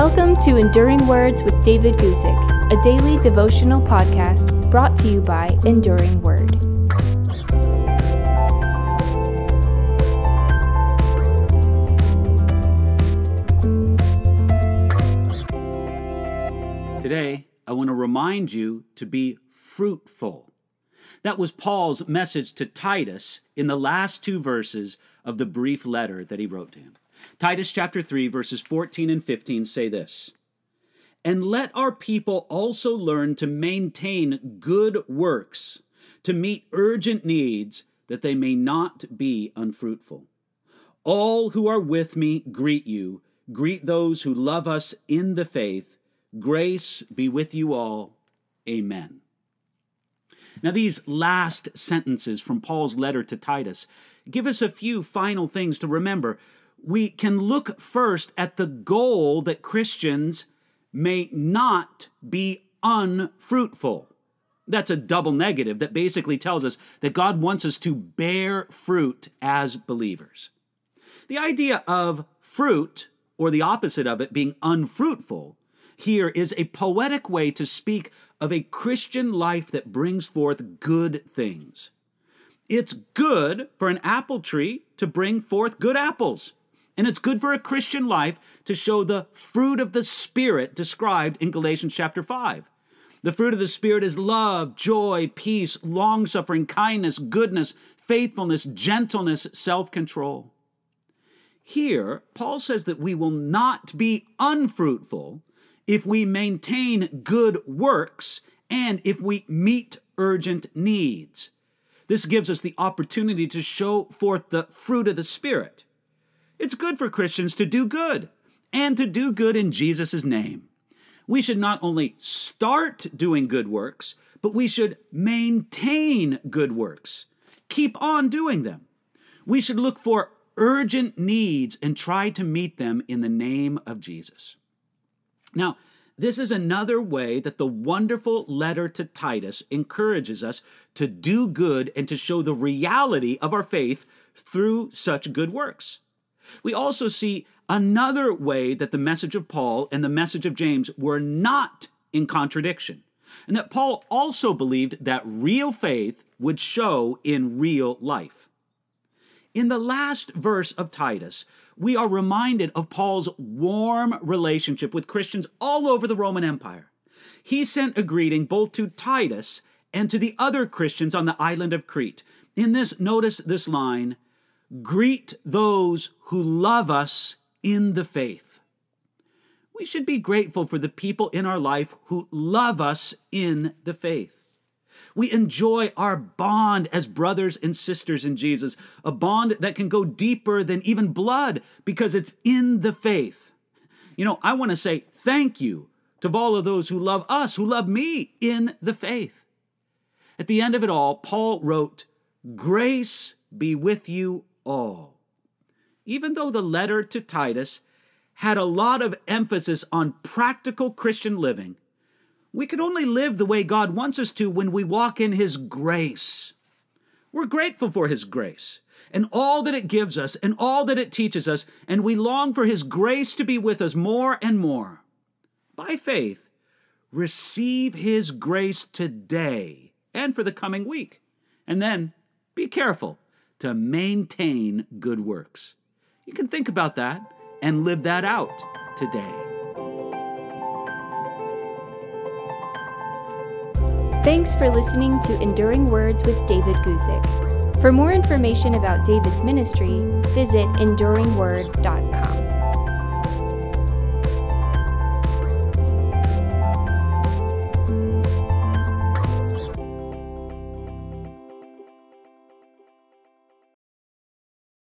Welcome to Enduring Words with David Guzik, a daily devotional podcast brought to you by Enduring Word. Today, I want to remind you to be fruitful. That was Paul's message to Titus in the last two verses of the brief letter that he wrote to him. Titus chapter 3, verses 14 and 15 say this And let our people also learn to maintain good works, to meet urgent needs, that they may not be unfruitful. All who are with me greet you. Greet those who love us in the faith. Grace be with you all. Amen. Now, these last sentences from Paul's letter to Titus give us a few final things to remember we can look first at the goal that Christians may not be unfruitful. That's a double negative that basically tells us that God wants us to bear fruit as believers. The idea of fruit, or the opposite of it, being unfruitful, here is a poetic way to speak of a Christian life that brings forth good things. It's good for an apple tree to bring forth good apples. And it's good for a Christian life to show the fruit of the Spirit described in Galatians chapter 5. The fruit of the Spirit is love, joy, peace, long suffering, kindness, goodness, faithfulness, gentleness, self control. Here, Paul says that we will not be unfruitful if we maintain good works and if we meet urgent needs. This gives us the opportunity to show forth the fruit of the Spirit. It's good for Christians to do good and to do good in Jesus' name. We should not only start doing good works, but we should maintain good works. Keep on doing them. We should look for urgent needs and try to meet them in the name of Jesus. Now, this is another way that the wonderful letter to Titus encourages us to do good and to show the reality of our faith through such good works. We also see another way that the message of Paul and the message of James were not in contradiction, and that Paul also believed that real faith would show in real life. In the last verse of Titus, we are reminded of Paul's warm relationship with Christians all over the Roman Empire. He sent a greeting both to Titus and to the other Christians on the island of Crete. In this, notice this line greet those who love us in the faith. We should be grateful for the people in our life who love us in the faith. We enjoy our bond as brothers and sisters in Jesus, a bond that can go deeper than even blood because it's in the faith. You know, I want to say thank you to all of those who love us, who love me in the faith. At the end of it all, Paul wrote, Grace be with you all. Even though the letter to Titus had a lot of emphasis on practical Christian living, we can only live the way God wants us to when we walk in His grace. We're grateful for His grace and all that it gives us and all that it teaches us, and we long for His grace to be with us more and more. By faith, receive His grace today and for the coming week. And then be careful to maintain good works. You can think about that and live that out today. Thanks for listening to Enduring Words with David Guzik. For more information about David's ministry, visit enduringword.com.